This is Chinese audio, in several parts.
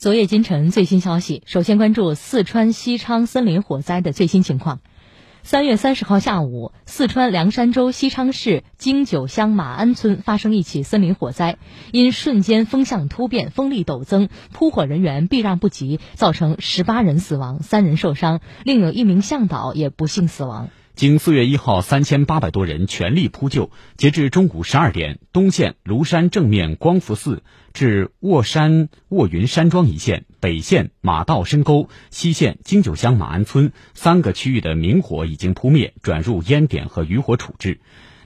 昨夜今晨最新消息，首先关注四川西昌森林火灾的最新情况。三月三十号下午，四川凉山州西昌市金九乡马鞍村发生一起森林火灾，因瞬间风向突变、风力陡增，扑火人员避让不及，造成十八人死亡、三人受伤，另有一名向导也不幸死亡。经四月一号三千八百多人全力扑救，截至中午十二点，东线庐山正面光福寺至卧山卧云山庄一线、北线马道深沟、西线金九乡马鞍村三个区域的明火已经扑灭，转入烟点和余火处置。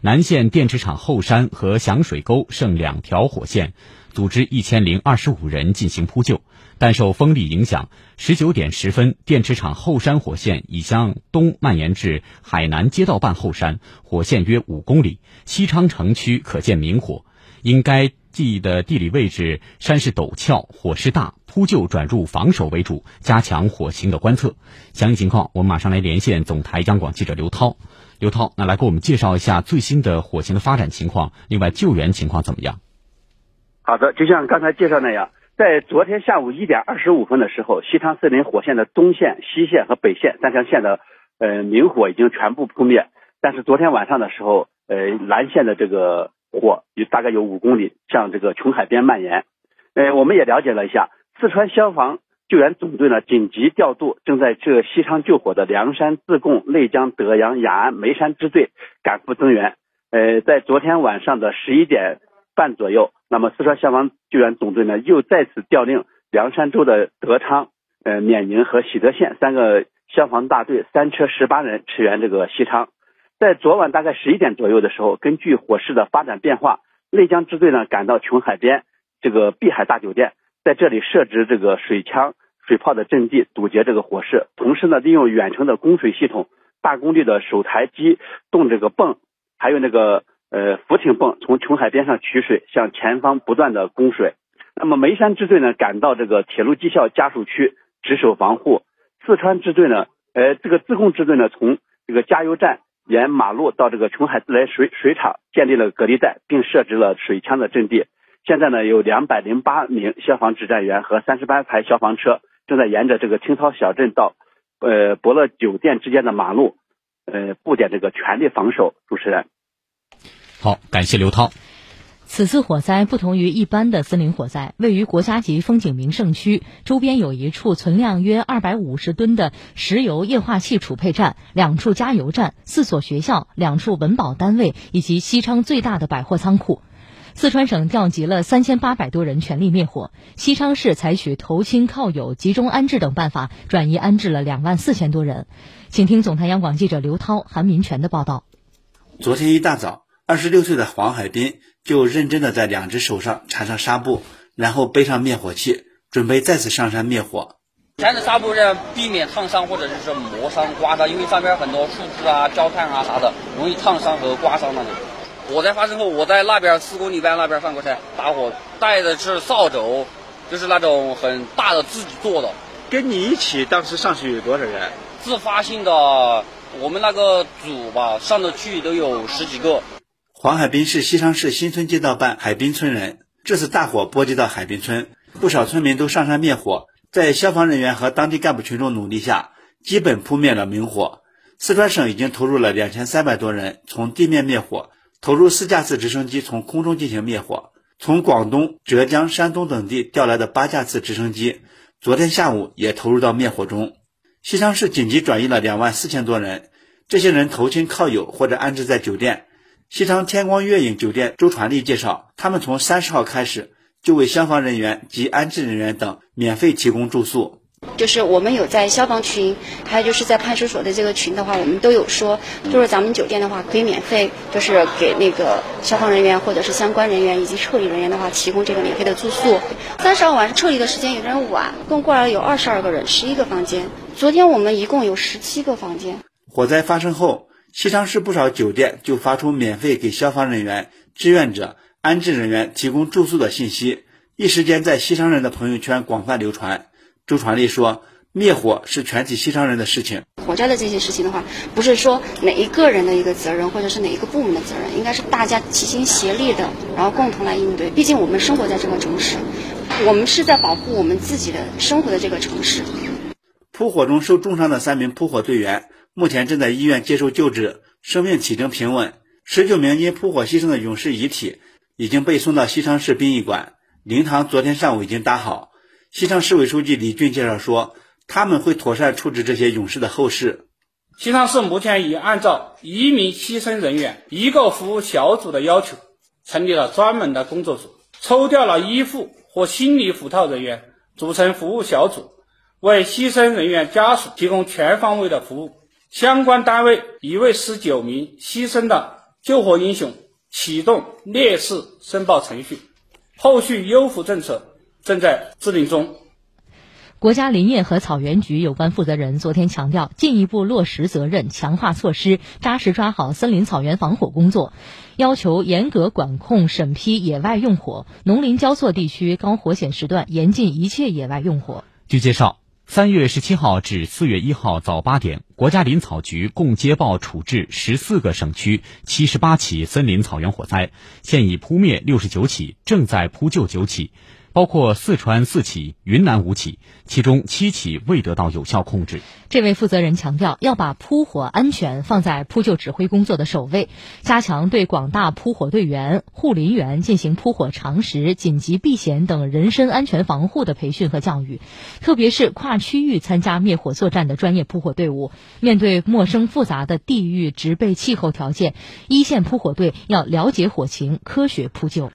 南线电池厂后山和响水沟剩两条火线，组织一千零二十五人进行扑救。但受风力影响，十九点十分，电池厂后山火线已向东蔓延至海南街道办后山，火线约五公里，西昌城区可见明火。应该地的地理位置山势陡峭，火势大，扑救转入防守为主，加强火情的观测。详细情况，我们马上来连线总台央广记者刘涛。刘涛，那来给我们介绍一下最新的火情的发展情况，另外救援情况怎么样？好的，就像刚才介绍那样。在昨天下午一点二十五分的时候，西昌森林火线的东线、西线和北线三条线的呃明火已经全部扑灭。但是昨天晚上的时候，呃南线的这个火有大概有五公里向这个琼海边蔓延。呃，我们也了解了一下，四川消防救援总队呢紧急调度正在这西昌救火的凉山自贡、内江、德阳、雅安、眉山支队赶赴增援。呃，在昨天晚上的十一点。半左右，那么四川消防救援总队呢，又再次调令凉山州的德昌、呃冕宁和喜德县三个消防大队三车十八人驰援这个西昌。在昨晚大概十一点左右的时候，根据火势的发展变化，内江支队呢赶到琼海边这个碧海大酒店，在这里设置这个水枪、水炮的阵地，堵截这个火势。同时呢，利用远程的供水系统、大功率的手抬机动这个泵，还有那个。呃，浮艇泵从琼海边上取水，向前方不断的供水。那么眉山支队呢，赶到这个铁路技校家属区值守防护。四川支队呢，呃，这个自贡支队呢，从这个加油站沿马路到这个琼海自来水水厂建立了隔离带，并设置了水枪的阵地。现在呢，有两百零八名消防指战员和三十八台消防车正在沿着这个青涛小镇到呃伯乐酒店之间的马路，呃，布点这个全力防守。主持人。好，感谢刘涛。此次火灾不同于一般的森林火灾，位于国家级风景名胜区，周边有一处存量约二百五十吨的石油液化气储配站、两处加油站、四所学校、两处文保单位以及西昌最大的百货仓库。四川省调集了三千八百多人全力灭火，西昌市采取投亲靠友、集中安置等办法，转移安置了两万四千多人。请听总台央广记者刘涛、韩民权的报道。昨天一大早。二十六岁的黄海滨就认真的在两只手上缠上纱布，然后背上灭火器，准备再次上山灭火。缠着纱布这样，避免烫伤或者是磨伤、刮伤，因为上边很多树枝啊、焦炭啊啥的，容易烫伤和刮伤的。火灾发生后，我在那边四公里外那边翻过山打火，带的是扫帚，就是那种很大的自己做的。跟你一起当时上去有多少人？自发性的，我们那个组吧，上的去都有十几个。黄海滨是西昌市新村街道办海滨村人。这次大火波及到海滨村，不少村民都上山灭火。在消防人员和当地干部群众努力下，基本扑灭了明火。四川省已经投入了两千三百多人从地面灭火，投入四架次直升机从空中进行灭火。从广东、浙江、山东等地调来的八架次直升机，昨天下午也投入到灭火中。西昌市紧急转移了两万四千多人，这些人投亲靠友或者安置在酒店。西昌天光月影酒店周传利介绍，他们从三十号开始就为消防人员及安置人员等免费提供住宿。就是我们有在消防群，还有就是在派出所的这个群的话，我们都有说，就是咱们酒店的话可以免费，就是给那个消防人员或者是相关人员以及撤离人员的话提供这个免费的住宿。三十号晚上撤离的时间有点晚，共过来了有二十二个人，十一个房间。昨天我们一共有十七个房间。火灾发生后。西昌市不少酒店就发出免费给消防人员、志愿者、安置人员提供住宿的信息，一时间在西昌人的朋友圈广泛流传。周传利说：“灭火是全体西昌人的事情。火灾的这些事情的话，不是说哪一个人的一个责任，或者是哪一个部门的责任，应该是大家齐心协力的，然后共同来应对。毕竟我们生活在这个城市，我们是在保护我们自己的生活的这个城市。扑火中受重伤的三名扑火队员目前正在医院接受救治，生命体征平稳。十九名因扑火牺牲的勇士遗体已经被送到西昌市殡仪馆，灵堂昨天上午已经搭好。西昌市委书记李俊介绍说，他们会妥善处置这些勇士的后事。西昌市目前已按照一名牺牲人员一个服务小组的要求，成立了专门的工作组，抽调了医护和心理辅导人员组成服务小组。为牺牲人员家属提供全方位的服务，相关单位已为十九名牺牲的救火英雄启动烈士申报程序，后续优抚政策正在制定中。国家林业和草原局有关负责人昨天强调，进一步落实责任，强化措施，扎实抓好森林草原防火工作，要求严格管控审批野外用火，农林交错地区高火险时段严禁一切野外用火。据介绍。三月十七号至四月一号早八点，国家林草局共接报处置十四个省区七十八起森林草原火灾，现已扑灭六十九起，正在扑救九起。包括四川四起、云南五起，其中七起未得到有效控制。这位负责人强调，要把扑火安全放在扑救指挥工作的首位，加强对广大扑火队员、护林员进行扑火常识、紧急避险等人身安全防护的培训和教育。特别是跨区域参加灭火作战的专业扑火队伍，面对陌生复杂的地域植被气候条件，一线扑火队要了解火情，科学扑救。